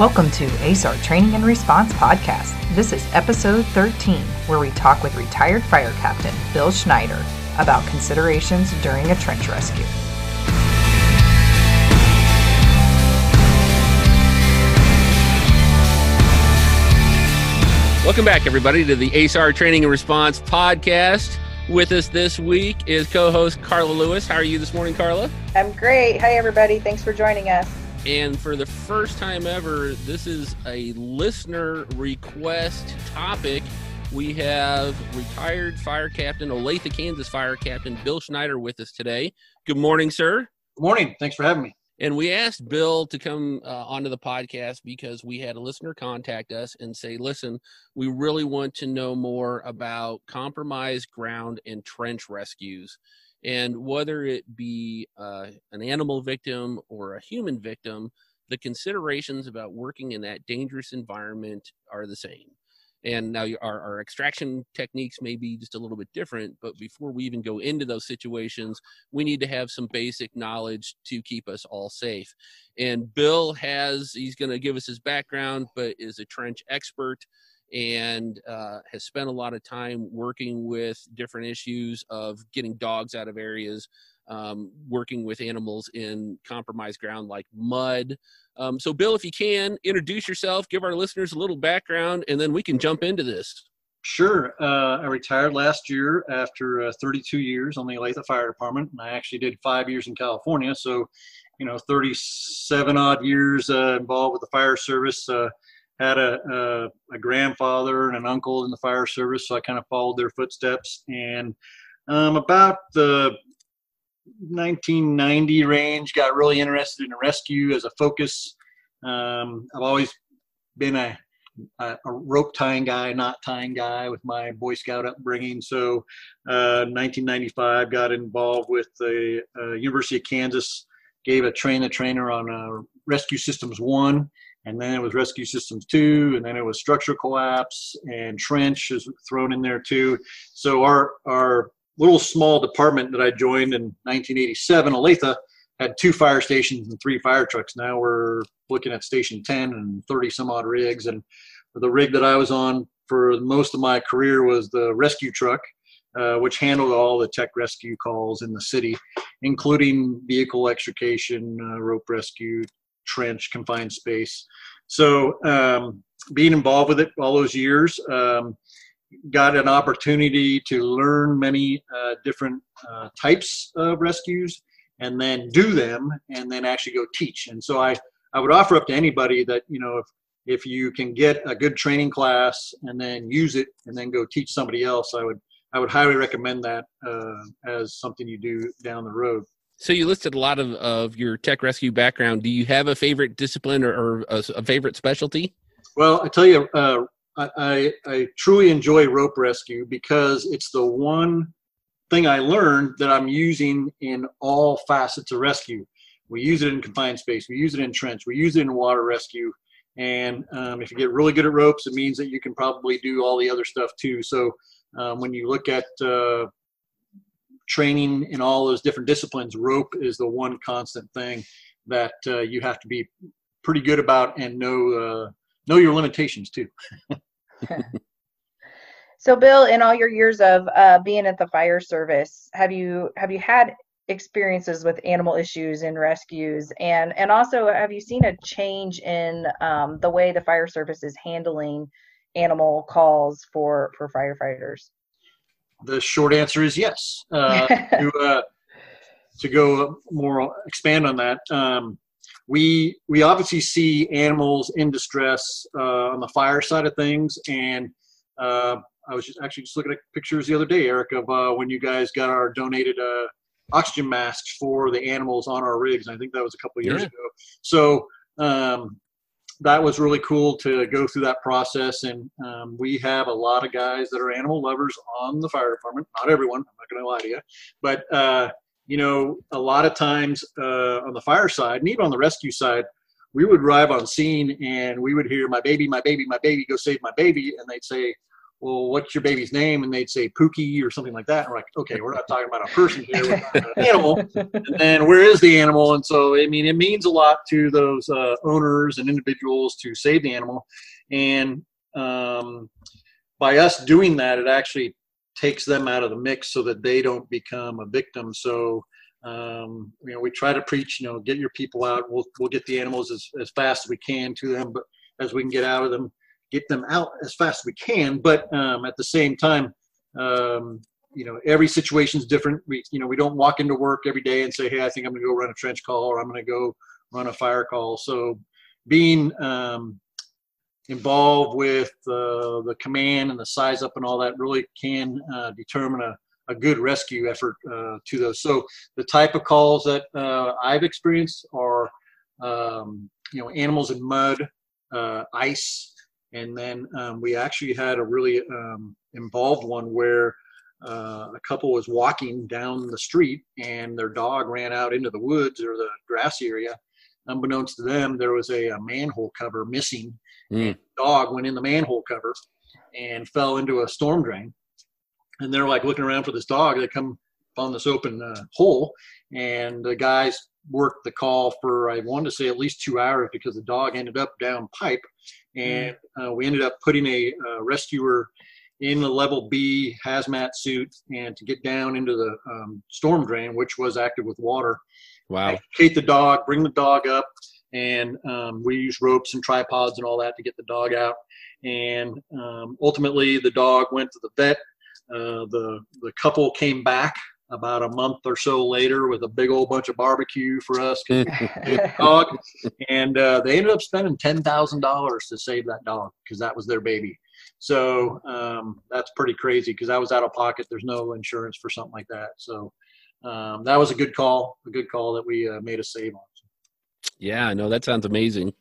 Welcome to ASAR Training and Response Podcast. This is episode 13, where we talk with retired fire captain Bill Schneider about considerations during a trench rescue. Welcome back, everybody, to the ASAR Training and Response Podcast. With us this week is co host Carla Lewis. How are you this morning, Carla? I'm great. Hi, everybody. Thanks for joining us. And for the first time ever, this is a listener request topic. We have retired fire captain, Olathe, Kansas fire captain Bill Schneider with us today. Good morning, sir. Good morning. Thanks for having me. And we asked Bill to come uh, onto the podcast because we had a listener contact us and say, listen, we really want to know more about compromised ground and trench rescues. And whether it be uh, an animal victim or a human victim, the considerations about working in that dangerous environment are the same. And now our, our extraction techniques may be just a little bit different, but before we even go into those situations, we need to have some basic knowledge to keep us all safe. And Bill has, he's going to give us his background, but is a trench expert and uh, has spent a lot of time working with different issues of getting dogs out of areas, um, working with animals in compromised ground like mud. Um, so, Bill, if you can, introduce yourself, give our listeners a little background, and then we can jump into this. Sure. Uh, I retired last year after uh, 32 years on the Olathe Fire Department, and I actually did five years in California. So, you know, 37 odd years uh, involved with the fire service uh, had a, a, a, grandfather and an uncle in the fire service, so I kind of followed their footsteps. And um, about the 1990 range, got really interested in rescue as a focus. Um, I've always been a, a, rope tying guy, knot tying guy with my Boy Scout upbringing. So, uh, 1995, got involved with the uh, University of Kansas, gave a train the trainer on uh, Rescue Systems One and then it was rescue systems two, and then it was structural collapse and trench is thrown in there too. So our our little small department that I joined in 1987, Olathe, had two fire stations and three fire trucks. Now we're looking at station 10 and 30 some odd rigs. And the rig that I was on for most of my career was the rescue truck. Uh, which handled all the tech rescue calls in the city, including vehicle extrication, uh, rope rescue, trench, confined space. So um, being involved with it all those years, um, got an opportunity to learn many uh, different uh, types of rescues and then do them and then actually go teach. And so I, I would offer up to anybody that, you know, if, if you can get a good training class and then use it and then go teach somebody else, I would, I would highly recommend that uh, as something you do down the road. So you listed a lot of, of your tech rescue background. Do you have a favorite discipline or, or a, a, favorite specialty? Well, I tell you, uh, I, I truly enjoy rope rescue because it's the one thing I learned that I'm using in all facets of rescue. We use it in confined space. We use it in trench. We use it in water rescue. And um, if you get really good at ropes, it means that you can probably do all the other stuff too. So um, when you look at uh, training in all those different disciplines, rope is the one constant thing that uh, you have to be pretty good about and know uh, know your limitations too. so, Bill, in all your years of uh, being at the fire service, have you have you had experiences with animal issues and rescues, and and also have you seen a change in um, the way the fire service is handling animal calls for for firefighters? The short answer is yes. Uh, to, uh, to go more expand on that, um, we we obviously see animals in distress uh, on the fire side of things, and uh, I was just actually just looking at pictures the other day, Eric, of uh, when you guys got our donated uh, oxygen masks for the animals on our rigs. I think that was a couple years yeah. ago. So um, that was really cool to go through that process. And um, we have a lot of guys that are animal lovers on the fire department. Not everyone, I'm not going to lie to you, but uh, you know, a lot of times uh, on the fire side and even on the rescue side, we would arrive on scene and we would hear my baby, my baby, my baby, go save my baby, and they'd say, well, what's your baby's name? And they'd say Pookie or something like that. And we're like, okay, we're not talking about a person here, we're talking about an animal. And then where is the animal? And so, I mean, it means a lot to those uh, owners and individuals to save the animal. And um, by us doing that, it actually takes them out of the mix so that they don't become a victim. So, um, you know, we try to preach, you know, get your people out. We'll, we'll get the animals as, as fast as we can to them, but as we can get out of them get them out as fast as we can. But um, at the same time, um, you know, every situation is different. We, you know, we don't walk into work every day and say, "Hey, I think I'm going to go run a trench call or I'm going to go run a fire call." So, being um, involved with uh, the command and the size up and all that really can uh, determine a, a good rescue effort uh, to those. So, the type of calls that uh, I've experienced are, um, you know, animals in mud, uh, ice, and then um, we actually had a really um, involved one where uh, a couple was walking down the street and their dog ran out into the woods or the grass area. Unbeknownst to them, there was a, a manhole cover missing. Mm. dog went in the manhole cover and fell into a storm drain. And they're like looking around for this dog. They come on this open uh, hole, and the guys worked the call for I wanted to say at least two hours because the dog ended up down pipe and uh, we ended up putting a uh, rescuer in the level B hazmat suit and to get down into the um, storm drain, which was active with water. Wow. Take the dog, bring the dog up, and um, we use ropes and tripods and all that to get the dog out. And um, ultimately, the dog went to the vet. Uh, the the couple came back about a month or so later with a big old bunch of barbecue for us dog. And uh, they ended up spending $10000 to save that dog because that was their baby. So um, that's pretty crazy because that was out of pocket. There's no insurance for something like that. So um, that was a good call a good call that we uh, made a save on. Yeah no that sounds amazing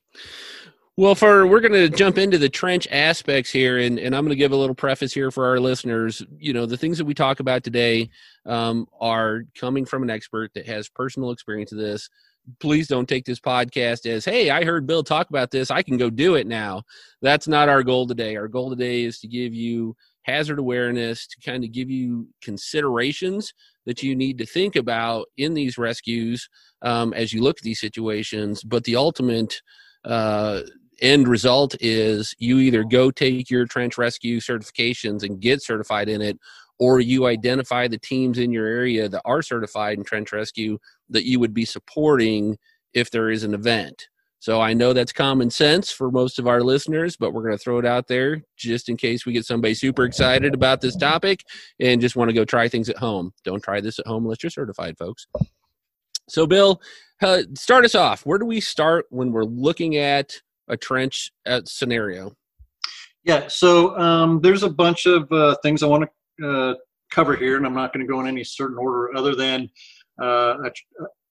well, for we're going to jump into the trench aspects here, and, and I'm going to give a little preface here for our listeners. You know, the things that we talk about today um, are coming from an expert that has personal experience of this. Please don't take this podcast as, hey, I heard Bill talk about this. I can go do it now. That's not our goal today. Our goal today is to give you hazard awareness, to kind of give you considerations that you need to think about in these rescues um, as you look at these situations. But the ultimate uh, end result is you either go take your trench rescue certifications and get certified in it or you identify the teams in your area that are certified in trench rescue that you would be supporting if there is an event. So I know that's common sense for most of our listeners, but we're going to throw it out there just in case we get somebody super excited about this topic and just want to go try things at home. Don't try this at home unless you're certified, folks. So, Bill, uh, start us off. Where do we start when we're looking at a trench uh, scenario? Yeah, so um, there's a bunch of uh, things I want to uh, cover here, and I'm not going to go in any certain order other than uh,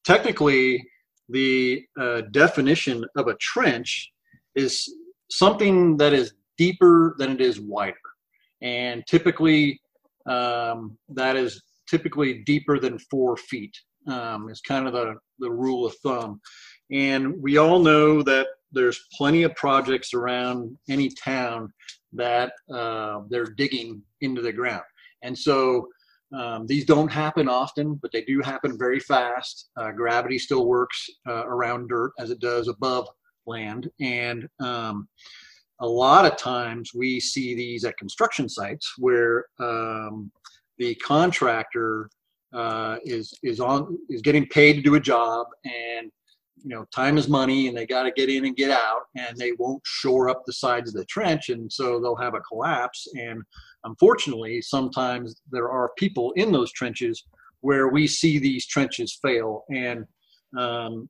technically the uh, definition of a trench is something that is deeper than it is wider. And typically, um, that is typically deeper than four feet, um, is kind of the, the rule of thumb. And we all know that there's plenty of projects around any town that uh, they're digging into the ground. And so um, these don't happen often, but they do happen very fast. Uh, gravity still works uh, around dirt as it does above land. And um, a lot of times we see these at construction sites where um, the contractor uh, is is on is getting paid to do a job and you know time is money and they got to get in and get out and they won't shore up the sides of the trench and so they'll have a collapse. And unfortunately sometimes there are people in those trenches where we see these trenches fail. And um,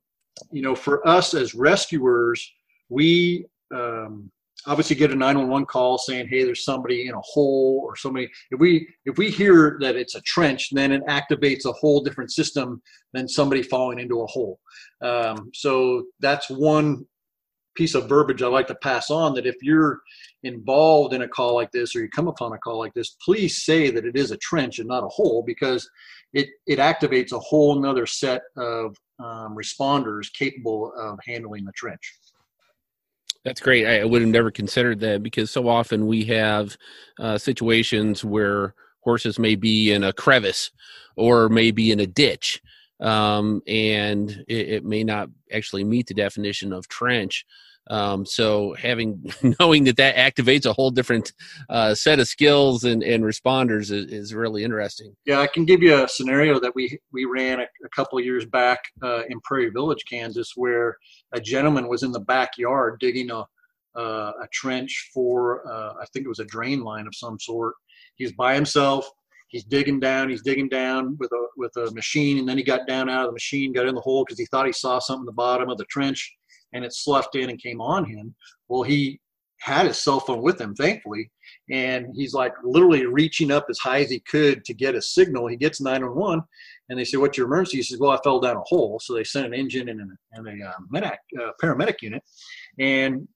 you know for us as rescuers we um, obviously get a 911 call saying hey there's somebody in a hole or somebody if we if we hear that it's a trench then it activates a whole different system than somebody falling into a hole. Um, so that's one piece of verbiage i like to pass on that if you're involved in a call like this or you come upon a call like this please say that it is a trench and not a hole because it it activates a whole nother set of um, responders capable of handling the trench That's great. I would have never considered that because so often we have uh, situations where horses may be in a crevice or maybe in a ditch, um, and it, it, may not actually meet the definition of trench. Um, so having knowing that that activates a whole different uh, set of skills and, and responders is, is, really interesting. Yeah, I can give you a scenario that we we ran a, a couple years back uh, in Prairie Village, Kansas, where a gentleman was in the backyard digging a uh, a trench for uh, I think it was a drain line of some sort. He's by himself. He's digging down. He's digging down with a with a machine, and then he got down out of the machine, got in the hole because he thought he saw something at the bottom of the trench and it sloughed in and came on him. Well, he had his cell phone with him, thankfully, and he's like literally reaching up as high as he could to get a signal. He gets 911, and they say, "What's your emergency?" He says, "Well, I fell down a hole." So they sent an engine and a, and a uh, medic, uh, paramedic unit, and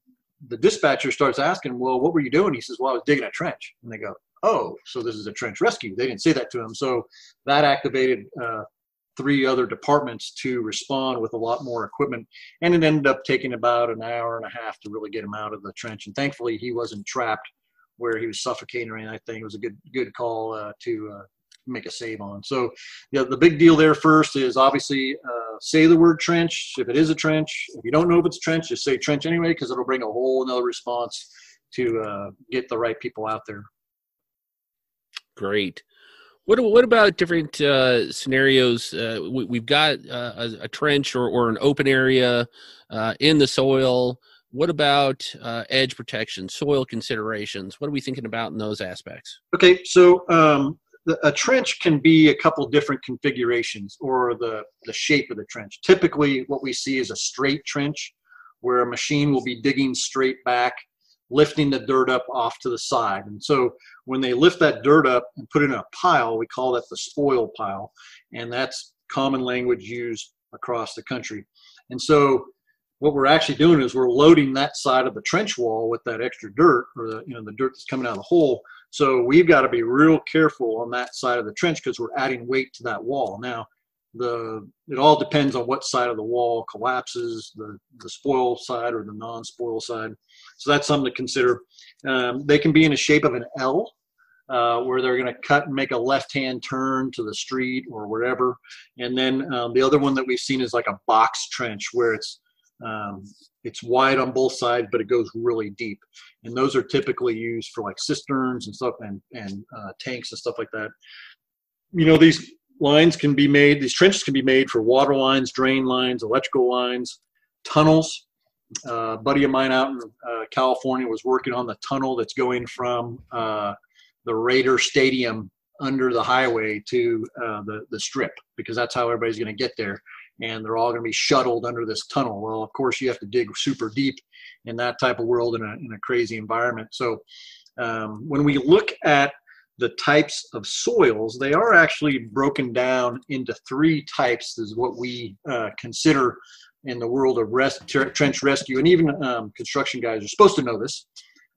the dispatcher starts asking, "Well, what were you doing?" He says, "Well, I was digging a trench." And they go, "Oh, so this is a trench rescue." They didn't say that to him, so that activated uh, three other departments to respond with a lot more equipment. And it ended up taking about an hour and a half to really get him out of the trench. And thankfully, he wasn't trapped where he was suffocating or anything. I think it was a good good call uh, to uh, make a save on. So, yeah, the big deal there first is obviously uh, say the word trench if it is a trench. If you don't know if it's trench, just say trench anyway because it'll bring a whole another response to uh, get the right people out there. Great. What what about different uh, scenarios? Uh, we, have got uh, a, a, trench or, or an open area uh, in the soil. What about uh, edge protection, soil considerations? What are we thinking about in those aspects? Okay, so um, the, a trench can be a couple different configurations or the, the shape of the trench. Typically, what we see is a straight trench where a machine will be digging straight back lifting the dirt up off to the side. And so when they lift that dirt up and put it in a pile, we call that the spoil pile. And that's common language used across the country. And so what we're actually doing is we're loading that side of the trench wall with that extra dirt or the you know the dirt that's coming out of the hole. So we've got to be real careful on that side of the trench because we're adding weight to that wall. Now the it all depends on what side of the wall collapses the the spoil side or the non-spoil side so that's something to consider. Um, they can be in the shape of an l uh, where they're going to cut and make a left-hand turn to the street or wherever and then um, the other one that we've seen is like a box trench where it's um, it's wide on both sides but it goes really deep. And those are typically used for like cisterns and stuff and and uh, tanks and stuff like that. You know these lines can be made, these trenches can be made for water lines, drain lines, electrical lines, tunnels. A buddy of mine out in uh, California was working on the tunnel that's going from uh, the Raider Stadium under the highway to uh, the, the strip because that's how everybody's going to get there. And they're all going to be shuttled under this tunnel. Well, of course, you have to dig super deep in that type of world in a, in a crazy environment. So um, when we look at the types of soils, they are actually broken down into three types, is what we uh, consider in the world of trench rescue. And even um, construction guys are supposed to know this.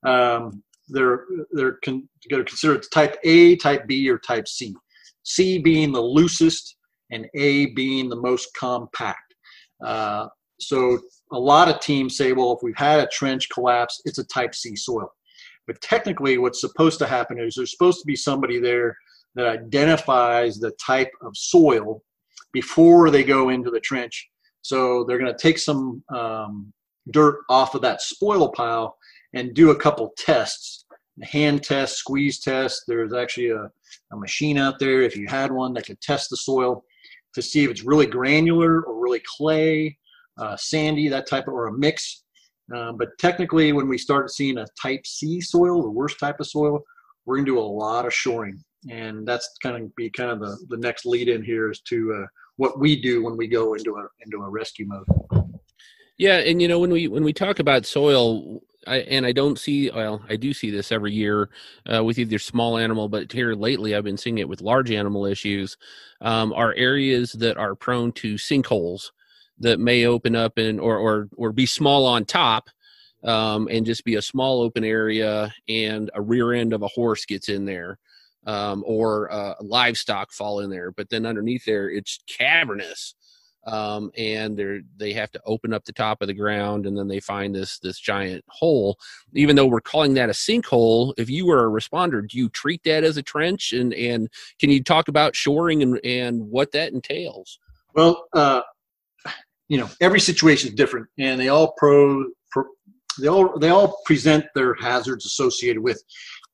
Um, they're they're con- considered type A, type B, or type C. C being the loosest, and A being the most compact. Uh, so a lot of teams say, well, if we've had a trench collapse, it's a type C soil. But technically, what's supposed to happen is there's supposed to be somebody there that identifies the type of soil before they go into the trench. So they're going to take some um, dirt off of that spoil pile and do a couple tests hand test, squeeze test. There's actually a, a machine out there, if you had one, that could test the soil to see if it's really granular or really clay, uh, sandy, that type of, or a mix. Uh, but technically, when we start seeing a type C soil, the worst type of soil, we're going to do a lot of shoring. And that's kind of be kind of the, the next lead in here is to uh, what we do when we go into a into a rescue mode. Yeah, and you know when we when we talk about soil, I, and I don't see well, I do see this every year uh, with either small animal, but here lately I've been seeing it with large animal issues. Um, are areas that are prone to sinkholes that may open up and or or or be small on top um, and just be a small open area and a rear end of a horse gets in there um, or uh, livestock fall in there but then underneath there it's cavernous um, and they're they have to open up the top of the ground and then they find this this giant hole. Even though we're calling that a sinkhole if you were a responder do you treat that as a trench? And and can you talk about shoring and and what that entails? Well uh, you know every situation is different and they all pro, pro they all they all present their hazards associated with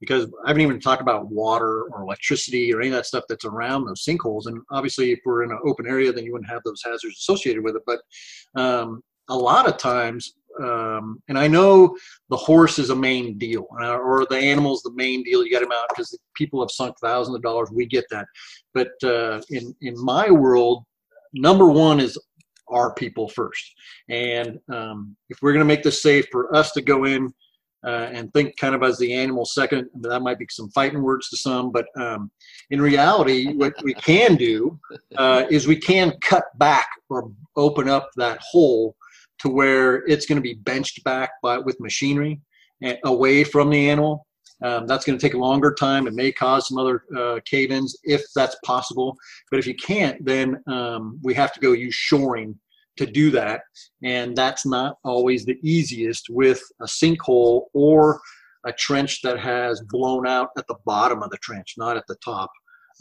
because I haven't even talked about water or electricity or any of that stuff that's around those sinkholes. And obviously, if we're in an open area, then you wouldn't have those hazards associated with it. But um, a lot of times, um, and I know the horse is a main deal, uh, or the animal is the main deal. You got them out because people have sunk thousands of dollars. We get that, but uh, in in my world, number one is our people first. And um, if we're going to make this safe for us to go in uh, and think kind of as the animal second. That might be some fighting words to some, but um, in reality, what we can do uh, is we can cut back or open up that hole to where it's going to be benched back by with machinery and away from the animal. Um, that's going to take a longer time. It may cause some other uh, cave-ins if that's possible. But if you can't, then um, we have to go use shoring to do that. And that's not always the easiest with a sinkhole or a trench that has blown out at the bottom of the trench, not at the top.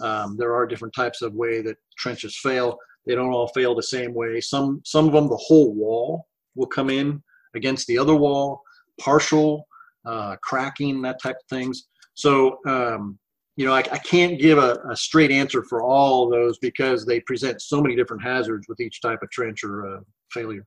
Um, there are different types of way that trenches fail. They don't all fail the same way. Some some of them, the whole wall will come in against the other wall, partial uh, cracking, that type of things. So um, you know, I, I can't give a, a, straight answer for all those because they present so many different hazards with each type of trench or uh, failure.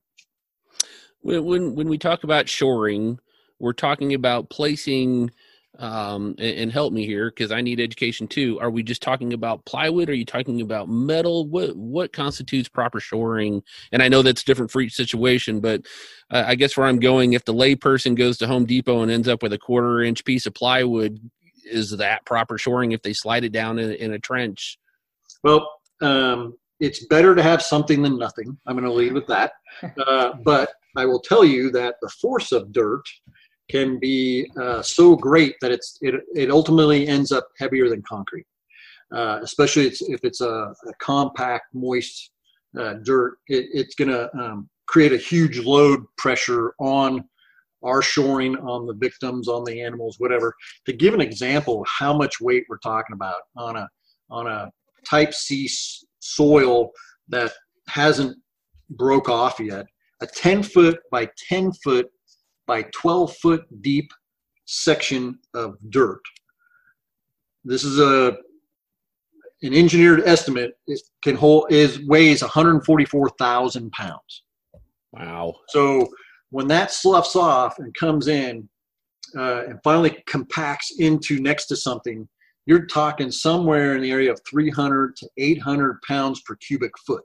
When when we talk about shoring, we're talking about placing. Um, and, and help me here because I need education too. Are we just talking about plywood? Are you talking about metal? What what constitutes proper shoring? And I know that's different for each situation, but uh, I guess where I'm going, if the layperson goes to Home Depot and ends up with a quarter inch piece of plywood, is that proper shoring if they slide it down in, in a trench? Well, um, it's better to have something than nothing. I'm going to lead with that. Uh, but I will tell you that the force of dirt can be uh, so great that it's it, it ultimately ends up heavier than concrete. Uh, especially it's, if it's a, a compact, moist uh, dirt, it, it's going to um, create a huge load pressure on our shoring on the victims, on the animals, whatever. To give an example of how much weight we're talking about on a on a type C soil that hasn't broke off yet, a 10 foot by 10 foot by 12 foot deep section of dirt. This is a an engineered estimate. It can hold is weighs 144,000 pounds. Wow. So when that sloughs off and comes in uh, and finally compacts into next to something, you're talking somewhere in the area of 300 to 800 pounds per cubic foot.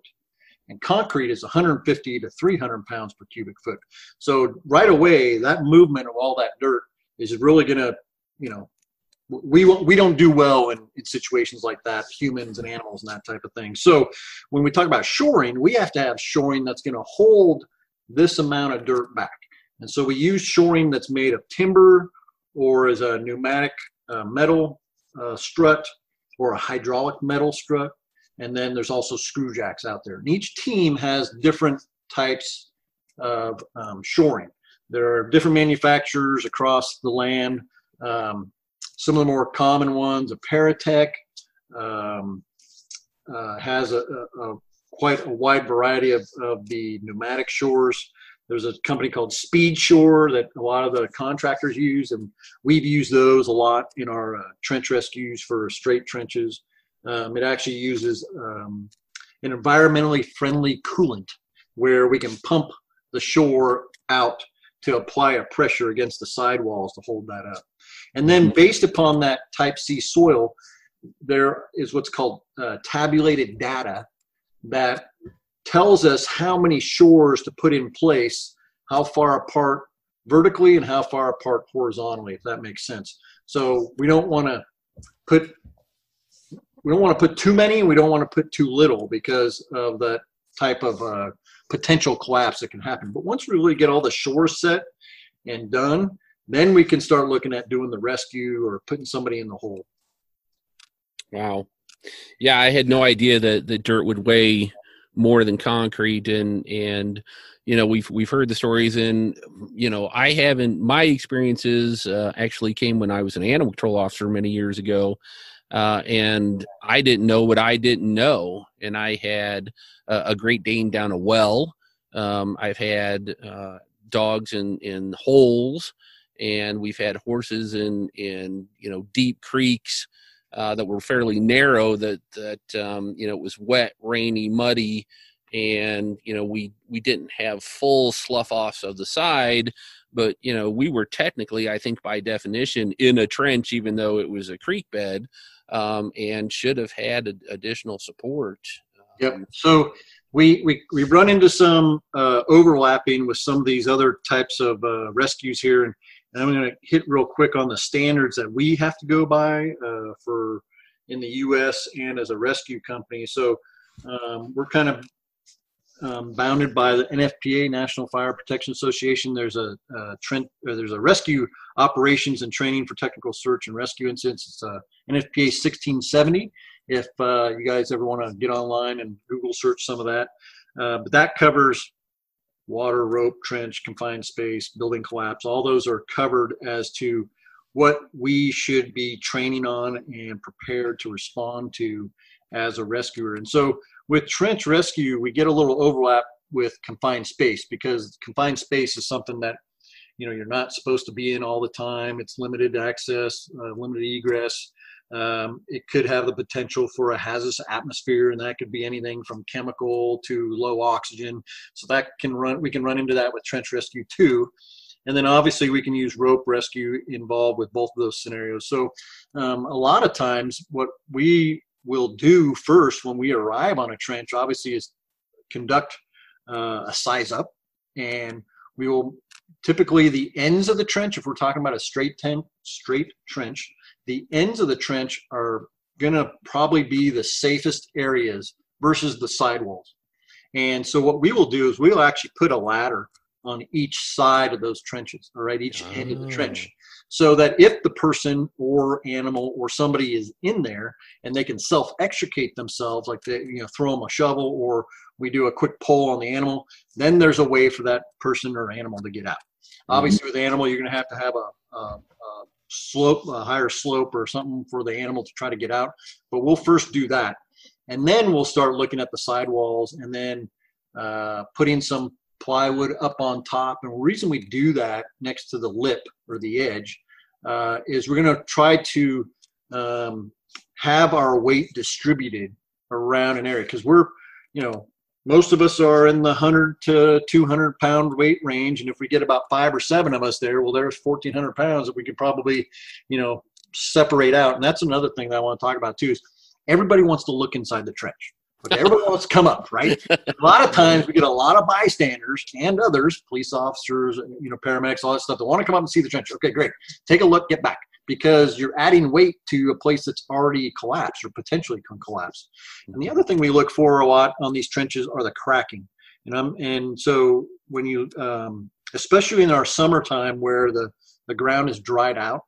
And concrete is 150 to 300 pounds per cubic foot. So right away, that movement of all that dirt is really going to, you know, we we don't do well in, in situations like that, humans and animals and that type of thing. So when we talk about shoring, we have to have shoring that's going to hold – this amount of dirt back. And so we use shoring that's made of timber or as a pneumatic uh, metal uh, strut or a hydraulic metal strut. And then there's also screw jacks out there. And each team has different types of um, shoring. There are different manufacturers across the land. Um, some of the more common ones, a Paratech, um, uh, has a, a, quite a wide variety of, of the pneumatic shores. There's a company called Speed Shore that a lot of the contractors use, and we've used those a lot in our uh, trench rescues for straight trenches. Um, it actually uses um, an environmentally friendly coolant where we can pump the shore out to apply a pressure against the sidewalls to hold that up. And then mm-hmm. based upon that type C soil, there is what's called uh, tabulated data that tells us how many shores to put in place, how far apart vertically and how far apart horizontally, if that makes sense. So we don't want to put we don't want to put too many, and we don't want to put too little because of that type of uh, potential collapse that can happen. But once we really get all the shores set and done, then we can start looking at doing the rescue or putting somebody in the hole. Wow. Yeah, I had no idea that the dirt would weigh more than concrete and and you know we've we've heard the stories and you know i haven't my experiences uh, actually came when i was an animal control officer many years ago uh, and i didn't know what i didn't know and i had a, a great dane down a well. Um, i've had uh, dogs in in holes and we've had horses in in you know deep creeks uh, that were fairly narrow that that um, you know it was wet rainy muddy and you know we we didn't have full slough offs of the side. But you know we were technically i think by definition in a trench even though it was a creek bed um, and should have had a, additional support. Yep. So we we, we run into some uh, overlapping with some of these other types of uh, rescues here and, and i'm going to hit real quick on the standards that we have to go by uh, for in the us and as a rescue company so um, we're kind of um, bounded by the NFPA, National Fire Protection Association. There's a, a Trent, there's a rescue operations and training for technical search and rescue incidents. It's a NFPA 1670. If uh, you guys ever want to get online and Google search some of that, uh, but that covers water, rope, trench, confined space, building collapse. All those are covered as to what we should be training on and prepared to respond to as a rescuer. And so with trench rescue, we get a little overlap with confined space because confined space is something that you know you're not supposed to be in all the time. It's limited access, uh, limited egress. Um, it could have the potential for a hazardous atmosphere, and that could be anything from chemical to low oxygen. So that can run. We can run into that with trench rescue too. And then obviously we can use rope rescue involved with both of those scenarios. So um, a lot of times what we will do first when we arrive on a trench, obviously, is conduct uh, a size up, and we will typically the ends of the trench. If we're talking about a straight tent, straight trench, the ends of the trench are going to probably be the safest areas versus the sidewalls. And so what we will do is we'll actually put a ladder on each side of those trenches, all right, each oh. end of the trench. Oh. So that if the person or animal or somebody is in there and they can self extricate themselves, like they, you know, throw them a shovel or we do a quick pull on the animal, then there's a way for that person or animal to get out. Mm-hmm. Obviously, with the animal, you're going to have to have a, a, a slope, a higher slope or something for the animal to try to get out. But we'll first do that. And then we'll start looking at the sidewalls and then uh, putting some plywood up on top. And the reason we do that next to the lip or the edge uh, is we're going to try to um, have our weight distributed around an area because we're, you know, most of us are in the 100 to 200 pound weight range. And if we get about five or seven of us there, well, there's 1,400 pounds that we could probably, you know, separate out. And that's another thing that I want to talk about too is everybody wants to look inside the trench. Okay, everybody wants to come up, right? a lot of times we get a lot of bystanders and others, police officers, you know, paramedics, all that stuff, that want to come up and see the trench. Okay, great. Take a look, get back. Because you're adding weight to a place that's already collapsed or potentially can collapse. And the other thing we look for a lot on these trenches are the cracking. And, I'm, and so when you, um, especially in our summertime where the, the ground is dried out,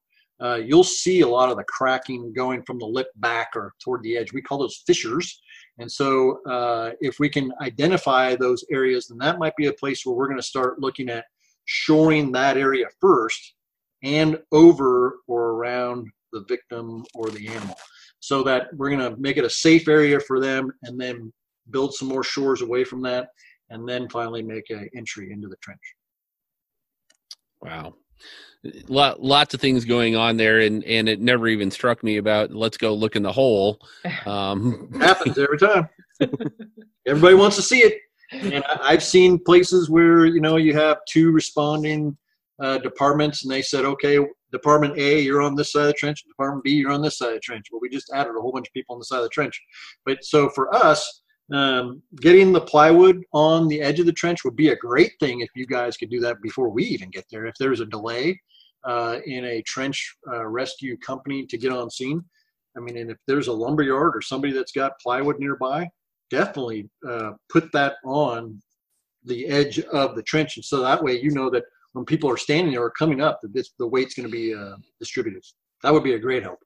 uh, you'll see a lot of the cracking going from the lip back or toward the edge. We call those fissures and so, uh, if we can identify those areas, then that might be a place where we're going to start looking at shoring that area first and over or around the victim or the animal so that we're going to make it a safe area for them and then build some more shores away from that and then finally make an entry into the trench. Wow lot, lots of things going on there, and and it never even struck me about let's go look in the hole. Um, happens every time. Everybody wants to see it, and I, have seen places where you know you have two responding uh, departments, and they said, okay, Department A, you're on this side of the trench. Department B, you're on this side of the trench. Well, we just added a whole bunch of people on the side of the trench. But so for us, um, getting the plywood on the edge of the trench would be a great thing if you guys could do that before we even get there. If there's a delay, uh, in a trench uh, rescue company to get on scene. I mean, and if there's a lumber yard or somebody that's got plywood nearby, definitely uh, put that on the edge of the trench, and so that way you know that when people are standing there or coming up, that this, the weight's going to be uh, distributed. That would be a great help.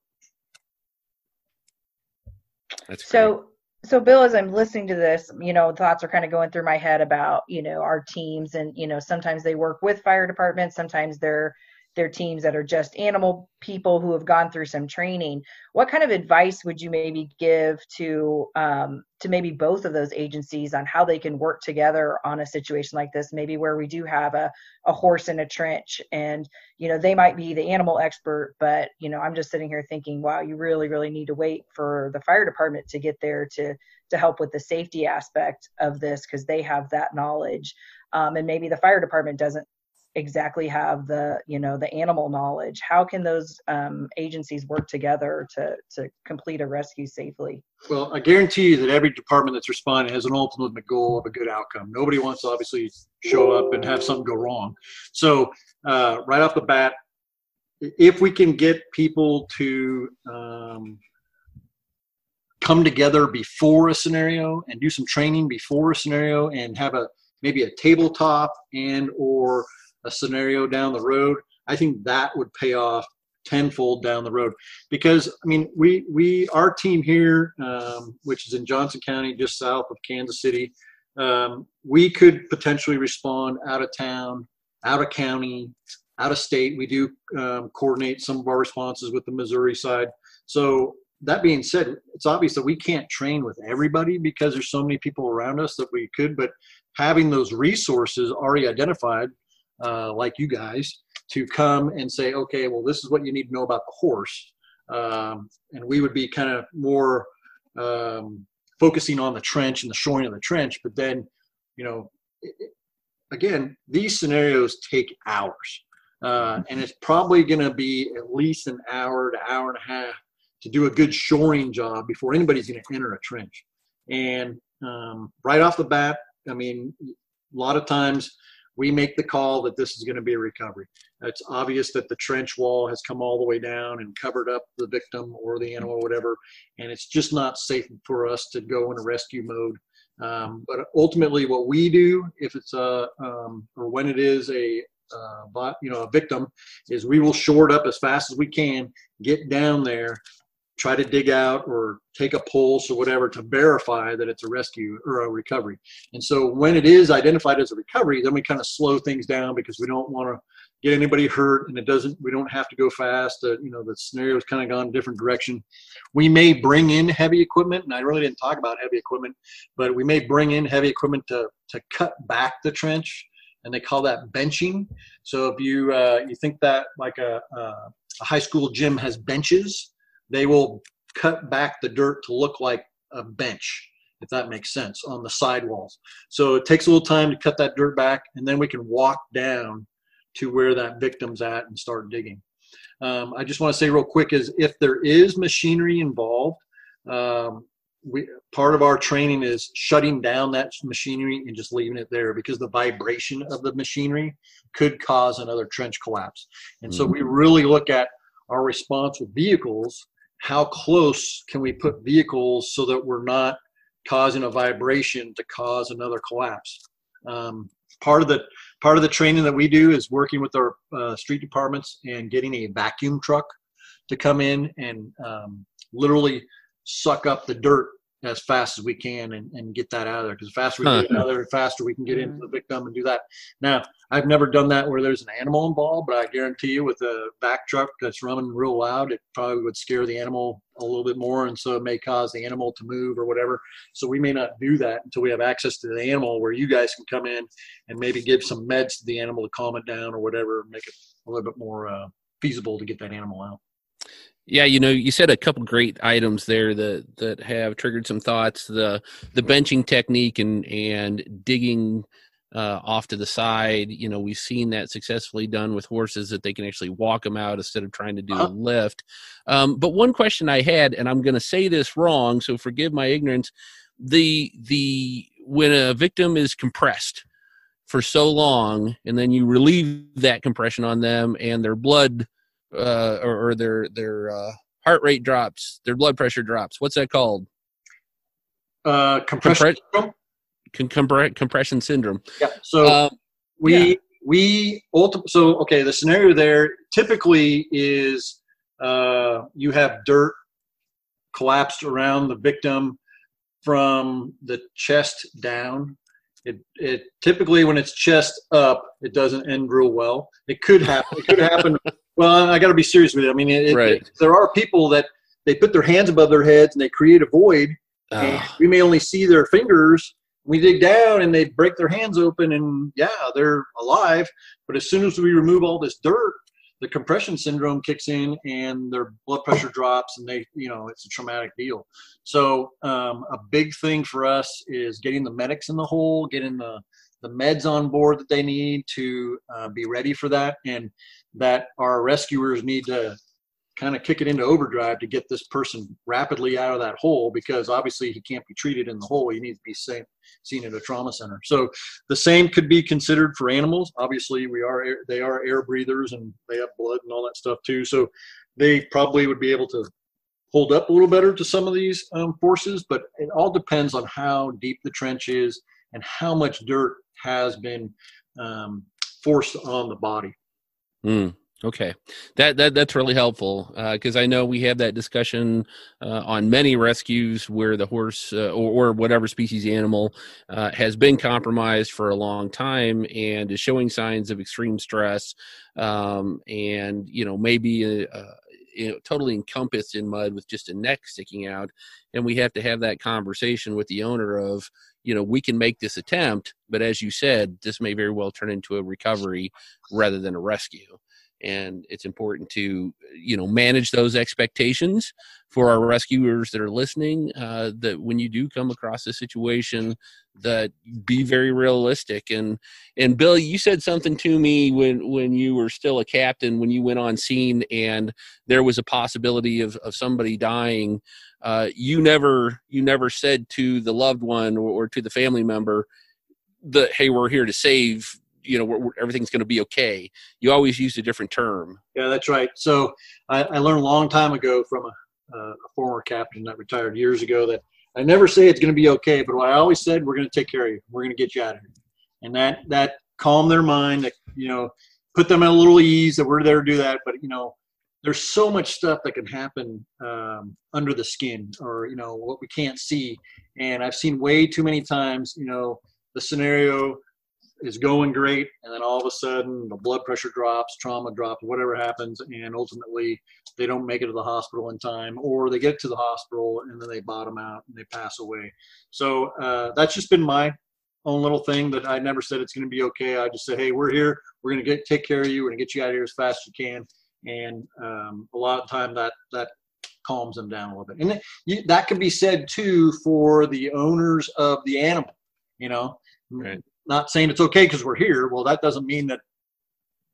That's so. so bill as i'm listening to this you know thoughts are kind of going through my head about you know our teams and you know sometimes they work with fire departments sometimes they're they're teams that are just animal people who have gone through some training what kind of advice would you maybe give to um, to maybe both of those agencies on how they can work together on a situation like this? Maybe where we do have a, a horse in a trench and you know they might be the animal expert but you know i'm just sitting here thinking wow you really really need to wait for the fire department to get there to to help with the safety aspect of this because they have that knowledge. Um, and maybe the fire department doesn't exactly have the you know the animal knowledge how can those um, agencies work together to to complete a rescue safely? Well i guarantee you that every department that's responding has an ultimate goal of a good outcome. Nobody wants to obviously show up and have something go wrong. So uh, right off the bat if we can get people to um, come together before a scenario and do some training before a scenario and have a maybe a tabletop and or a scenario down the road, I think that would pay off tenfold down the road. Because I mean, we we our team here, um, which is in Johnson County, just south of Kansas City, um, we could potentially respond out of town, out of county, out of state. We do um, coordinate some of our responses with the Missouri side. So that being said, it's obvious that we can't train with everybody because there's so many people around us that we could, but having those resources already identified uh, like you guys to come and say, okay, well, this is what you need to know about the horse. Um, and we would be kind of more um, focusing on the trench and the shoring of the trench. But then, you know, it, again, these scenarios take hours. Uh, and it's probably going to be at least an hour to hour and a half to do a good shoring job before anybody's going to enter a trench. And um, right off the bat, I mean, a lot of times we make the call that this is going to be a recovery. It's obvious that the trench wall has come all the way down and covered up the victim or the animal, or whatever, and it's just not safe for us to go in a rescue mode. Um, but ultimately, what we do, if it's a um, or when it is a uh, you know a victim, is we will short up as fast as we can, get down there, try to dig out or take a pulse or whatever to verify that it's a rescue or a recovery. And so when it is identified as a recovery, then we kind of slow things down because we don't want to get anybody hurt and it doesn't we don't have to go fast. Uh, you know the scenario's kind of gone a different direction. We may bring in heavy equipment and i really didn't talk about heavy equipment but we may bring in heavy equipment to to cut back the trench and they call that benching. So if you uh, you think that like a, a high school gym has benches they will cut back the dirt to look like a bench, if that makes sense, on the sidewalls. So it takes a little time to cut that dirt back, and then we can walk down to where that victim's at and start digging. Um, I just want to say real quick is if there is machinery involved, um, we part of our training is shutting down that machinery and just leaving it there because the vibration of the machinery could cause another trench collapse. And mm-hmm. so we really look at our response with vehicles how close can we put vehicles so that we're not causing a vibration to cause another collapse. Um, part of the part of the training that we do is working with our uh, street departments and getting a vacuum truck to come in and um, literally suck up the dirt as fast as we can and, and get that out of there. Because the faster we huh. get out of there, the faster we can get into the victim and do that. Now, I've never done that where there's an animal involved, but I guarantee you with a vac truck that's running real loud, it probably would scare the animal a little bit more. And so it may cause the animal to move or whatever. So we may not do that until we have access to the animal where you guys can come in and maybe give some meds to the animal to calm it down or whatever, make it a little bit more uh, feasible to get that animal out. Yeah, you know, you said a couple great items there that that have triggered some thoughts. The the benching technique and and digging uh, off to the side. You know, we've seen that successfully done with horses that they can actually walk them out instead of trying to do uh-huh. a lift. Um, but one question I had, and I'm going to say this wrong, so forgive my ignorance. The the when a victim is compressed for so long, and then you relieve that compression on them, and their blood uh, or, or, their their uh, heart rate drops, their blood pressure drops. What's that called? Uh, compression Compre- syndrome. compression syndrome. Yeah. So um, we yeah. we ulti- so okay. The scenario there typically is uh, you have dirt collapsed around the victim from the chest down. It, it typically when it's chest up, it doesn't end real well. It could happen. It could happen. well, I got to be serious with it. I mean, it, Right. it- there are people that they put their hands above their heads and they create a void. And Ah, we may only see their fingers. We dig down and they break their hands open, and yeah, they're alive. But as soon as we remove all this dirt, the compression syndrome kicks in and their blood pressure drops, and they, you know, it's a traumatic deal. So um, a big thing for us is getting the medics in the hole, getting the the meds on board that they need to uh, be ready for that, and that our rescuers need to kind of kick it into overdrive to get this person rapidly out of that hole because obviously he can't be treated in the hole. He needs to be seen, seen at a trauma center. So the same could be considered for animals. Obviously, we are they are air breathers and they have blood and all that stuff too. So they probably would be able to hold up a little better to some of these um, forces. But it all depends on how deep the trench is and how much dirt has been um, forced on the body. Mm, okay, that that that's really helpful because I know we have that discussion uh, on many rescues where the horse uh, or, or whatever species animal uh, has been compromised for a long time and is showing signs of extreme stress, um, and you know maybe. Uh, you know, totally encompassed in mud with just a neck sticking out, and we have to have that conversation with the owner of, you know, we can make this attempt, but as you said, this may very well turn into a recovery rather than a rescue and it's important to you know manage those expectations for our rescuers that are listening uh, that when you do come across a situation that be very realistic. And and bill you said something to me when when you were still a captain when you went on scene and there was a possibility of, of somebody dying uh, you never you never said to the loved one or, or to the family member that hey we're here to save you know we're, we're- everything's going to be okay you always used a different term Yeah, that's right. So I, I learned a long time ago from a, a former captain that retired years ago that I never say it's going to be okay, but what I always said, we're going to take care of you. We're going to get you out of here. And that, that calmed their mind, that, you know, put them at a little ease that we're there to do that. But, you know, there's so much stuff that can happen um, under the skin or, you know, what we can't see. And I've seen way too many times, you know, the scenario is going great and then all of a sudden the blood pressure drops trauma drops whatever happens and ultimately they don't make it to the hospital in time or they get to the hospital and then they bottom out and they pass away. So uh, that's just been my own little thing that i never said it's going to be okay. I just say, hey we're here. We're going to get take care of you. We're going to get you out of here as fast as you can. And um, a lot of time that that calms them down a little bit. And you, that can be said too for the owners of the animal you know? Right. Not saying it's okay because we're here. Well, that doesn't mean that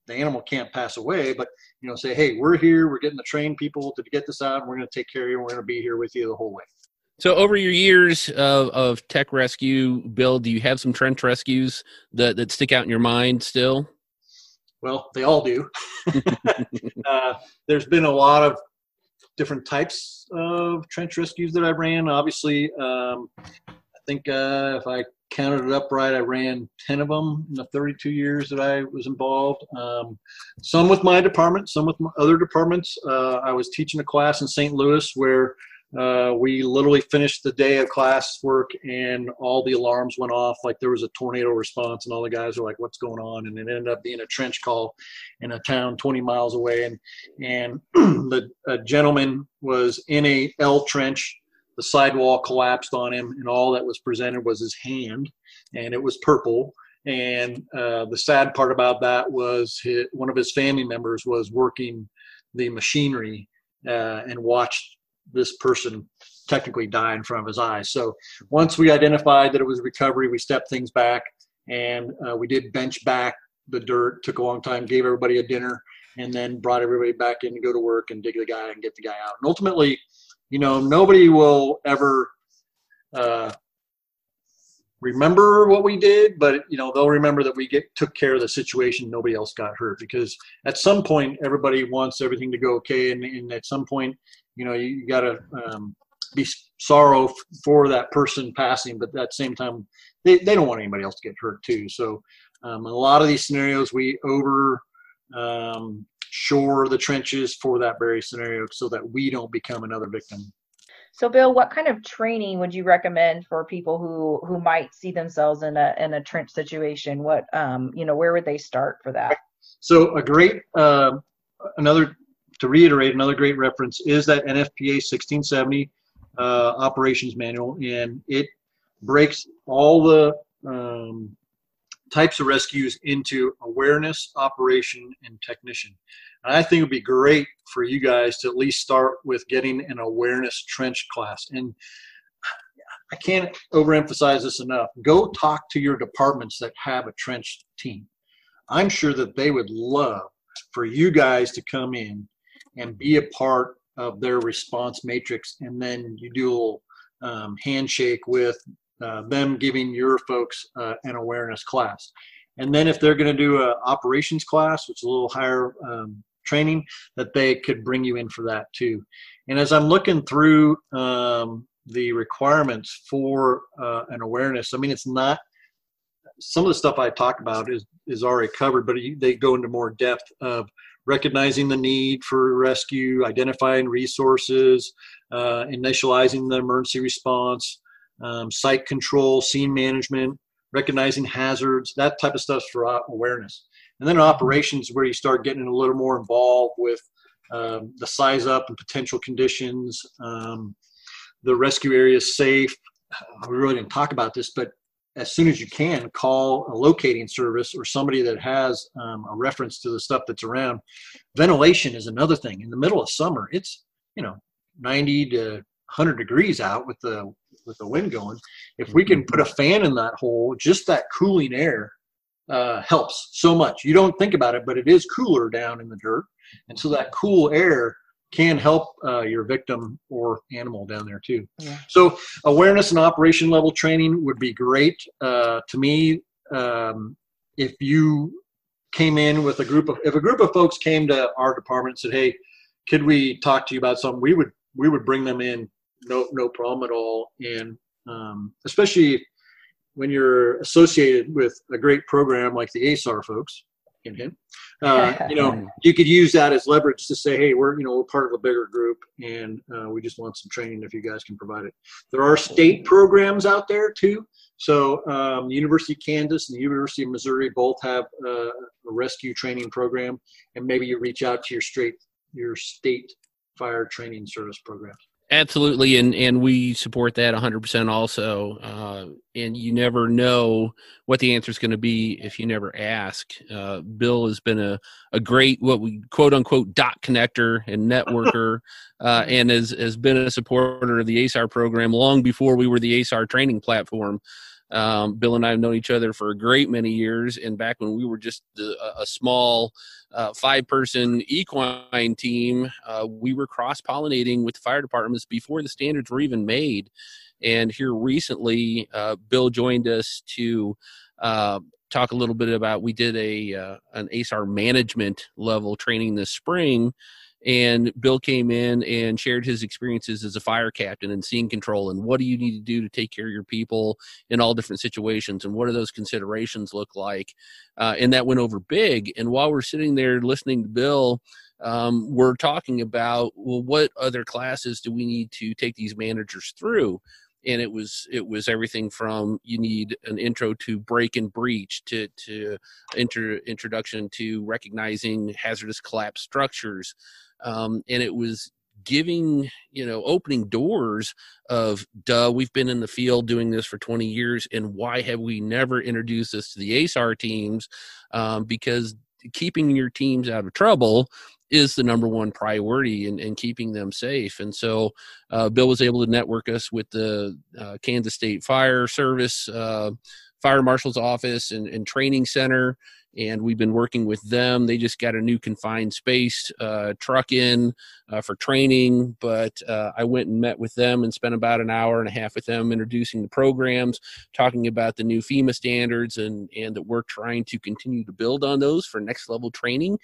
the animal can't pass away, but you know, say, hey, we're here. We're getting the trained people to get this out. And we're going to take care of you. And we're going to be here with you the whole way. so over your years of, of tech rescue bill do you have some trench rescues that, that stick out in your mind still Well, they all do. uh, there's been a lot of different types of trench rescues that I ran. Obviously, um, I think uh, if I counted it up right, I ran 10 of them in the 32 years that I was involved. Um, some with my department, some with other departments. Uh, I was teaching a class in St. Louis where uh, we literally finished the day of class work and all the alarms went off. Like there was a tornado response, and all the guys were like, "What's going on?" And it ended up being a trench call in a town 20 miles away. And and the gentleman was in a L trench. The sidewall collapsed on him, and all that was presented was his hand, and it was purple. And uh, the sad part about that was his, one of his family members was working the machinery uh, and watched this person technically die in front of his eyes. So once we identified that it was recovery, we stepped things back and uh, we did bench back the dirt. Took a long time, gave everybody a dinner, and then brought everybody back in to go to work and dig the guy and get the guy out. And ultimately, you know, nobody will ever uh, remember what we did, but you know they'll remember that we get took care of the situation. Nobody else got hurt because at some point everybody wants everything to go okay, and, and at some point, you know, you, you got to um, be sorrow f- for that person passing, but at the same time, they, they don't want anybody else to get hurt too. So um, a lot of these scenarios, we over um, shore the trenches for that very scenario so that we don't become another victim. So, Bill, what kind of training would you recommend for people who who might see themselves in a in a trench situation? What um, you know, where would they start for that? So, a great uh, another to reiterate, another great reference is that NFPA 1670 uh, operations manual, and it breaks all the um, types of rescues into awareness, operation, and technician. And I think it would be great for you guys to at least start with getting an awareness trench class. And I can't overemphasize this enough. Go talk to your departments that have a trench team. I'm sure that they would love for you guys to come in and be a part of their response matrix, and then you do a little um, handshake with uh, them giving your folks uh, an awareness class. And then if they're going to do an operations class, which is a little higher um, training, that they could bring you in for that too. And as I'm looking through um, the requirements for uh, an awareness, I mean, it's not some of the stuff I talk about is is already covered, but they go into more depth of recognizing the need for rescue, identifying resources, uh, initializing the emergency response, um, site control, scene management, recognizing hazards, that type of stuff for awareness. And then operations where you start getting a little more involved with um, the size up and potential conditions, um, the rescue area is safe. We really didn't talk about this, but as soon as you can, call a locating service or somebody that has um, a reference to the stuff that's around. Ventilation is another thing. In the middle of summer, it's you know 90 to 100 degrees out with the with the wind going. If we can put a fan in that hole, just that cooling air uh, helps so much. You don't think about it, but it is cooler down in the dirt, and so that cool air can help uh, your victim or animal down there too. Yeah. So awareness and operation level training would be great uh, to me. Um, if you came in with a group of if a group of folks came to our department and said, "Hey, could we talk to you about something?" We would we would bring them in no no problem at all. And um, especially when you're associated with a great program like the ASAR folks, in him, uh, you know, you could use that as leverage to say, hey, we're you know we're part of a bigger group, and uh, we just want some training if you guys can provide it. There are state programs out there too. So um, the University of Kansas and the University of Missouri both have uh, a rescue training program, and maybe you reach out to your state your state fire training service programs. Absolutely, and and we support that 100% also. Uh, and you never know what the answer is going to be if you never ask. Uh, Bill has been a, a great what we quote unquote dot connector and networker, uh, and has has been a supporter of the ASAR program long before we were the ASAR training platform. Um, Bill and I have known each other for a great many years, and back when we were just a, a small uh, five-person equine team, uh, we were cross-pollinating with fire departments before the standards were even made. And here recently, uh, Bill joined us to uh, talk a little bit about. We did a uh, an ASAR management level training this spring and Bill came in and shared his experiences as a fire captain and scene control and what do you need to do to take care of your people in all different situations and what do those considerations look like? Uh, and that went over big. And while we're sitting there listening to Bill um, we're talking about well what other classes do we need to take these managers through? And it was it was everything from you need an intro to break and breach to to inter, introduction to recognizing hazardous collapse structures um, and it was giving you know opening doors of duh we've been in the field doing this for 20 years and why have we never introduced this to the asar teams um, because keeping your teams out of trouble is the number one priority in, in keeping them safe. And so uh, Bill was able to network us with the uh, Kansas State Fire Service, uh, Fire Marshal's Office, and, and Training Center and we've been working with them. They just got a new confined space uh, truck in uh, for training, but uh, I went and met with them and spent about an hour and a half with them introducing the programs, talking about the new FEMA standards, and and that we're trying to continue to build on those for next level training.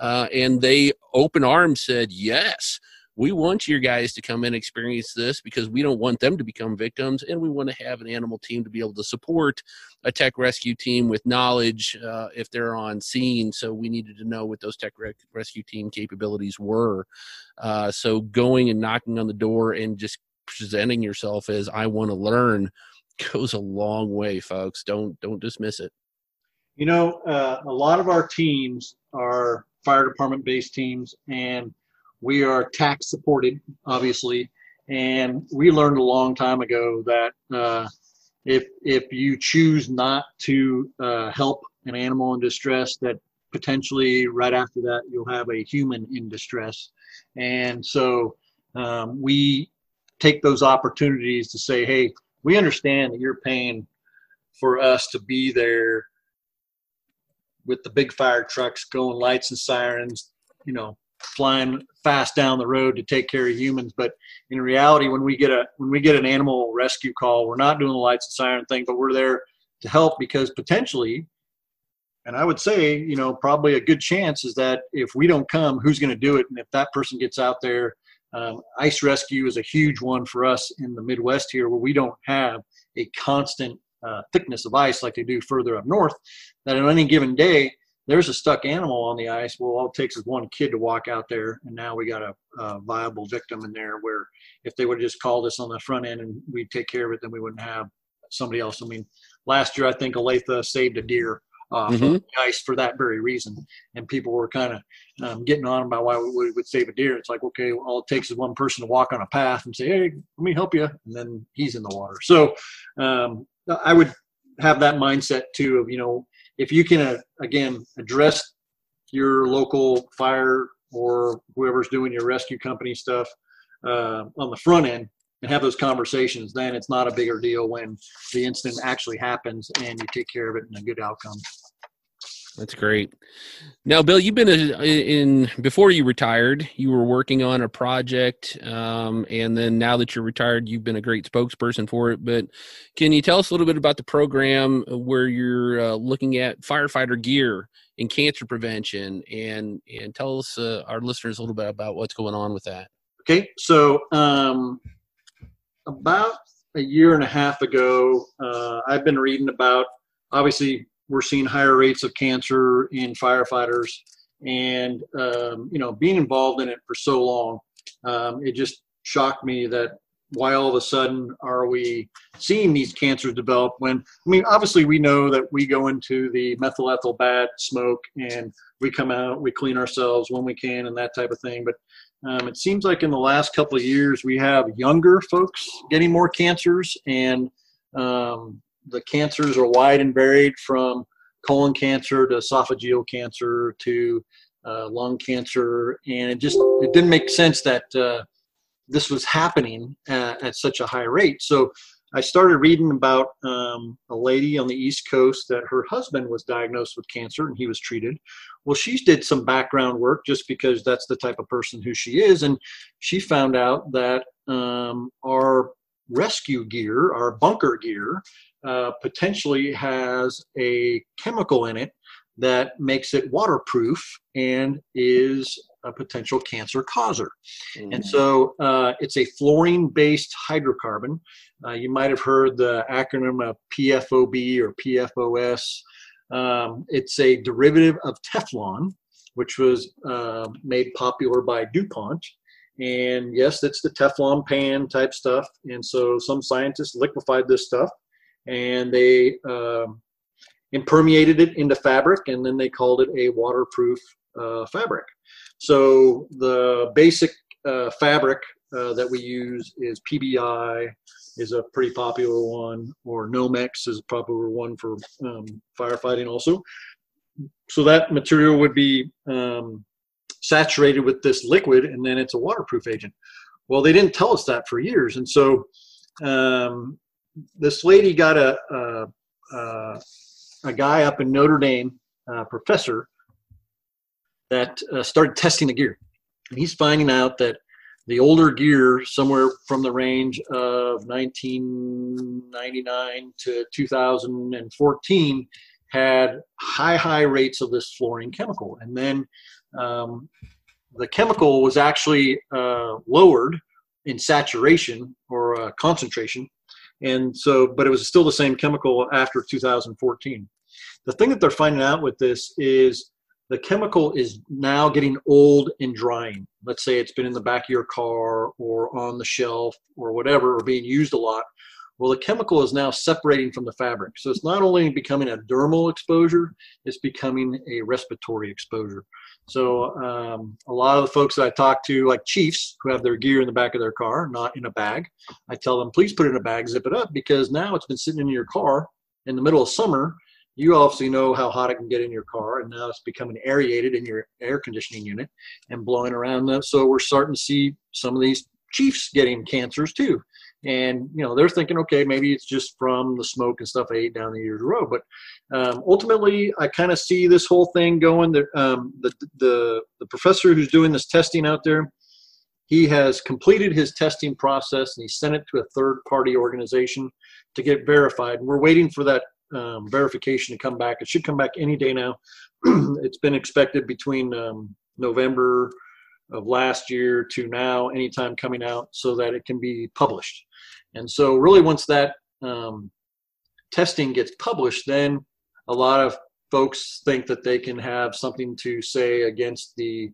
Uh, and they open arms said yes we want your guys to come and experience this because we don't want them to become victims and we want to have an animal team to be able to support a tech rescue team with knowledge uh, if they're on scene so we needed to know what those tech rec- rescue team capabilities were uh, so going and knocking on the door and just presenting yourself as I want to learn goes a long way, folks. Don't don't dismiss it. You know, uh, a lot of our teams are fire department based teams, and we are tax supported, obviously. And we learned a long time ago that uh, if if you choose not to uh, help an animal in distress, that potentially right after that you'll have a human in distress. And so um, we take those opportunities to say, hey, we understand that you're paying for us to be there with the big fire trucks going lights and sirens, you know, flying fast down the road to take care of humans. But in reality, when we get a when we get an animal rescue call, we're not doing the lights and siren thing, but we're there to help because potentially, and I would say, you know, probably a good chance is that if we don't come, who's going to do it? And if that person gets out there, um, ice rescue is a huge one for us in the Midwest here, where we don't have a constant uh, thickness of ice like they do further up north. That on any given day, there's a stuck animal on the ice. Well, all it takes is one kid to walk out there, and now we got a, a viable victim in there. Where if they would have just called us on the front end and we'd take care of it, then we wouldn't have somebody else. I mean, last year I think Olathe saved a deer off mm-hmm. of the ice for that very reason, and people were kind of um, getting on about why we would save a deer. It's like, okay, well, all it takes is one person to walk on a path and say, "Hey, let me help you," and then he's in the water. So um, I would have that mindset too of you know if you can uh, again address your local fire or whoever's doing your rescue company stuff uh, on the front end and have those conversations, then it's not a bigger deal when the incident actually happens and you take care of it and a good outcome. That's great. Now, Bill, you've been a, in before you retired. You were working on a project, um, and then now that you're retired, you've been a great spokesperson for it. But can you tell us a little bit about the program where you're uh, looking at firefighter gear and cancer prevention, and and tell us uh, our listeners a little bit about what's going on with that? Okay, so um, about a year and a half ago, uh, I've been reading about obviously we're seeing higher rates of cancer in firefighters. And um, you know being involved in it for so long um, it just shocked me that why all of a sudden are we seeing these cancers develop when i mean obviously we know that we go into the methyl ethyl bad smoke and we come out we clean ourselves when we can and that type of thing. But um, it seems like in the last couple of years we have younger folks getting more cancers and um, the cancers are wide and varied from colon cancer to esophageal cancer to uh, lung cancer, and it just it didn't make sense that uh, this was happening at, at, such a high rate. So I started reading about um, a lady on the East Coast that her husband was diagnosed with cancer and he was treated. Well, she did some background work just because that's the type of person who she is, and she found out that um, our rescue gear, our bunker gear, uh, potentially has a chemical in it that makes it waterproof and is a potential cancer causer. Mm-hmm. And so uh, it's a fluorine based hydrocarbon. Uh, you might have heard the acronym of PFOB or PFOS. Um, it's a derivative of Teflon, which was uh, made popular by DuPont. And yes, it's the Teflon pan type stuff. And so some scientists liquefied this stuff and they um, impermeated it into fabric and then they called it a waterproof uh, fabric. So the basic uh, fabric uh, that we use is PBI is a pretty popular one, or Nomex is a popular one for um, firefighting also. So that material would be um, saturated with this liquid, and then it's a waterproof agent. Well, they didn't tell us that for years, and so um, this lady got a a, a, a guy up in Notre Dame, professor, that uh, started testing the gear, and he's finding out that the older gear, somewhere from the range of 1999 to 2014, had high high rates of this fluorine chemical, and then um, the chemical was actually uh, lowered in saturation or uh, concentration and so but it was still the same chemical after 2014 the thing that they're finding out with this is the chemical is now getting old and drying. Let's say it's been in the back of your car or on the shelf or whatever, or being used a lot. Well, the chemical is now separating from the fabric. So it's not only becoming a dermal exposure, it's becoming a respiratory exposure. So um, a lot of the folks that I talk to, like chiefs who have their gear in the back of their car, not in a bag, I tell them, please put it in a bag, zip it up, because now it's been sitting in your car in the middle of summer you obviously know how hot it can get in your car, and now it's becoming aerated in your air conditioning unit and blowing around. Them. So we're starting to see some of these chiefs getting cancers too. And you know they're thinking, okay, maybe it's just from the smoke and stuff I ate down the years row. But um, ultimately, I kind of see this whole thing going. The, um, the the the professor who's doing this testing out there, he has completed his testing process and he sent it to a third party organization to get verified. And we're waiting for that um, verification to come back. It should come back any day now. it's been expected between um, November of last year to now, anytime coming out, so that it can be published. And so, really, once that um, testing gets published, then a lot of folks think that they can have something to say against the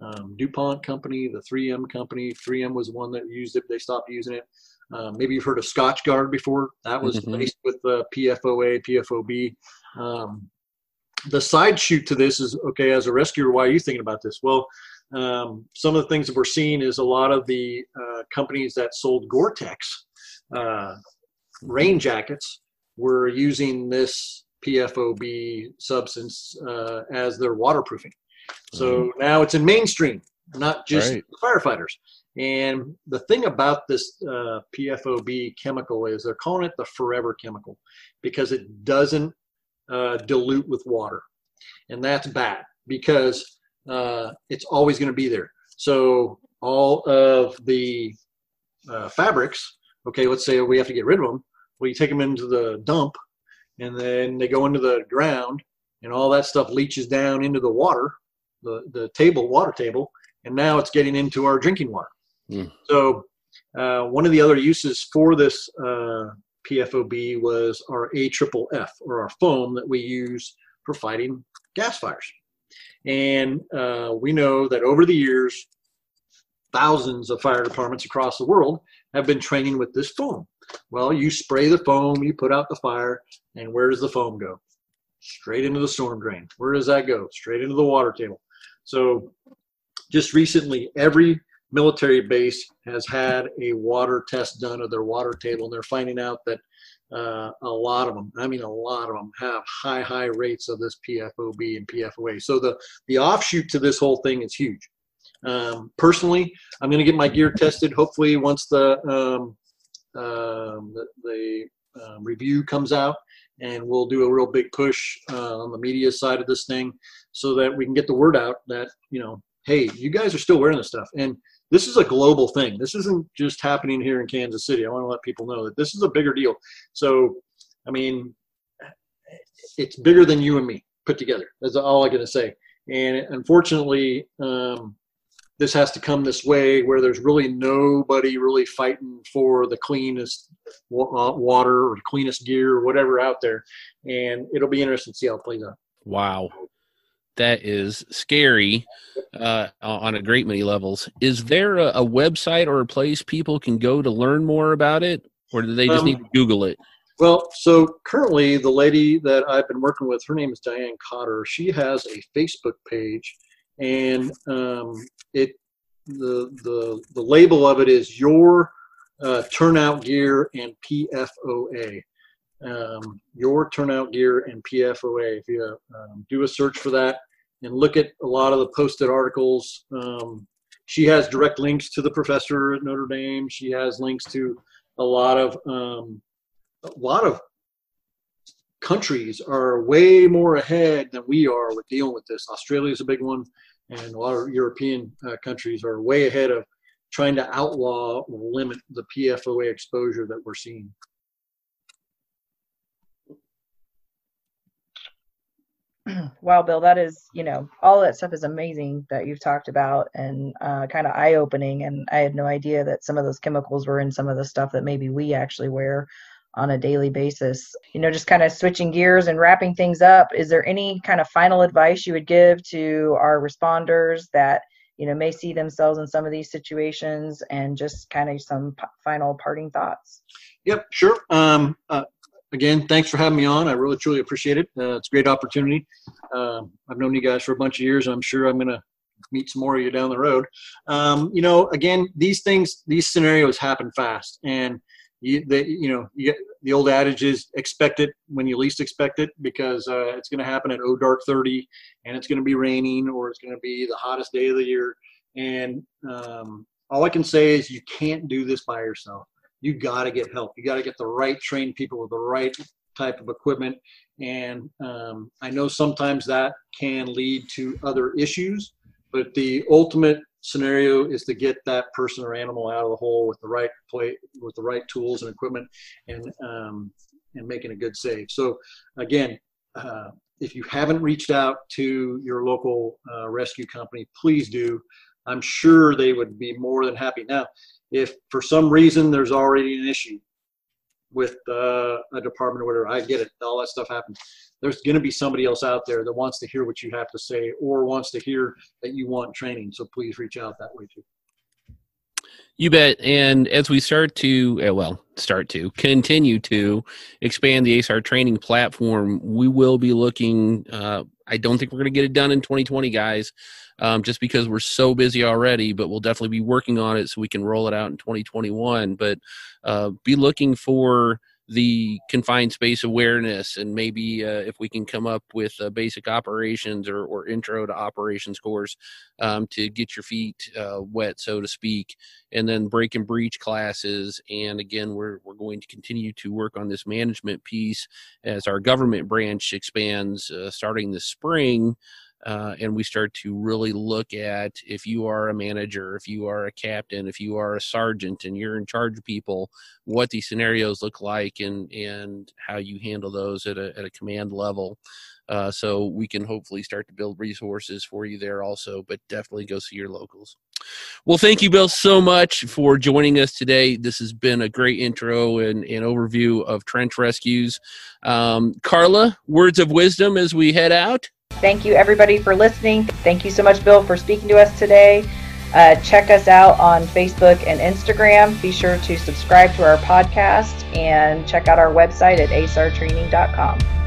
um, DuPont company, the 3M company. 3M was one that used it, they stopped using it. Uh, maybe you've heard of Scotchgard before. That was mm-hmm. laced with uh, PFOA, PFOB. Um, the side shoot to this is okay. As a rescuer, why are you thinking about this? Well, um, some of the things that we're seeing is a lot of the uh, companies that sold Gore-Tex uh, rain jackets were using this PFOB substance uh, as their waterproofing. So mm-hmm. now it's in mainstream, not just right. firefighters. And the thing about this uh, PFOB chemical is they're calling it the forever chemical because it doesn't uh, dilute with water. And that's bad because uh, it's always going to be there. So all of the uh, fabrics, okay, let's say we have to get rid of them. Well, you take them into the dump and then they go into the ground and all that stuff leaches down into the water, the, the table, water table, and now it's getting into our drinking water. Mm. So uh, one of the other uses for this uh, PFOB was our AFFF or our foam that we use for fighting gas fires. And uh, we know that over the years, thousands of fire departments across the world have been training with this foam. Well, you spray the foam, you put out the fire, and where does the foam go? Straight into the storm drain. Where does that go? Straight into the water table. So, just recently, every military base has had a water test done of their water table, and they're finding out that uh, a lot of them, I mean, a lot of them have high, high rates of this PFOB and PFOA. So the, the offshoot to this whole thing is huge. Um, personally, I'm going to get my gear tested. Hopefully, once the um, um, the, the um, review comes out, and we'll do a real big push uh, on the media side of this thing, so that we can get the word out that you know, hey, you guys are still wearing this stuff, and this is a global thing. This isn't just happening here in Kansas City. I want to let people know that this is a bigger deal. So, I mean, it's bigger than you and me put together. That's all I'm going to say. And unfortunately, um, this has to come this way where there's really nobody really fighting for the cleanest uh, water or cleanest gear or whatever out there. And it'll be interesting to see how it plays out. Wow that is scary uh, on a great many levels. Is there a, a, website or a place people can go to learn more about it, or do they just um, need to Google it? Well, so currently, the lady that I've been working with, her name is Diane Cotter. She has a Facebook page, and um, it the the the label of it is your uh, turnout gear and PFOA. Um, your turnout gear and PFOA. If you um, do a search for that, and look at a lot of the posted articles. Um, she has direct links to the professor at Notre Dame. She has links to a lot of um, a lot of countries are way more ahead than we are with dealing with this. Australia is a big one, and a lot of European uh, countries are way ahead of trying to outlaw or limit the PFOA exposure that we're seeing. wow, Bill, that is, you know, all that stuff is amazing that you've talked about and uh, kind of eye opening. And I had no idea that some of those chemicals were in some of the stuff that maybe we actually wear on a daily basis. You know, just kind of switching gears and wrapping things up, is there any kind of final advice you would give to our responders that, you know, may see themselves in some of these situations and just kind of some p- final parting thoughts? Yep, sure. Um, uh, again, thanks for having me on. I really, truly appreciate it. Uh, it's a great opportunity. Uh, I've known you guys for a bunch of years, I'm sure I'm going to meet some more of you down the road. Um, you know, again, these things, these scenarios happen fast, and you, you know, you get, the old adage is expect it when you least expect it because uh, it's going to happen at oh dark 30, and it's going to be raining or it's going to be the hottest day of the year. And um, all I can say is you can't do this by yourself. You got to get help. You got to get the right trained people with the right type of equipment. And um, I know sometimes that can lead to other issues, but the ultimate scenario is to get that person or animal out of the hole with the right play with the right tools and equipment and um, and making a good save. So again uh, if you haven't reached out to your local uh, rescue company please do. I'm sure they would be more than happy. Now if for some reason there's already an issue with uh, a department or whatever i get it all that stuff happens there's going to be somebody else out there that wants to hear what you have to say or wants to hear that you want training. So please reach out that way too. You bet. And as we start to, uh, well, start to continue to expand the ASAR training platform, we will be looking. Uh, I don't think we're going to get it done in 2020, guys, um, just because we're so busy already. But we'll definitely be working on it so we can roll it out in 2021. But uh, be looking for the confined space awareness and maybe uh, if we can come up with a basic operations or, or intro to operations course um, to get your feet uh, wet so to speak and then break and breach classes and again we're, we're going to continue to work on this management piece as our government branch expands uh, starting this spring uh, and we start to really look at if you are a manager, if you are a captain, if you are a sergeant, and you're in charge of people, what these scenarios look like, and and how you handle those at a at a command level. Uh, so we can hopefully start to build resources for you there also. But definitely go see your locals. Well, thank you, Bill, so much for joining us today. This has been a great intro and, and overview of trench rescues. Um, Carla, words of wisdom as we head out. Thank you, everybody, for listening. Thank you so much, Bill, for speaking to us today. Uh, check us out on Facebook and Instagram. Be sure to subscribe to our podcast and check out our website at asartraining.com.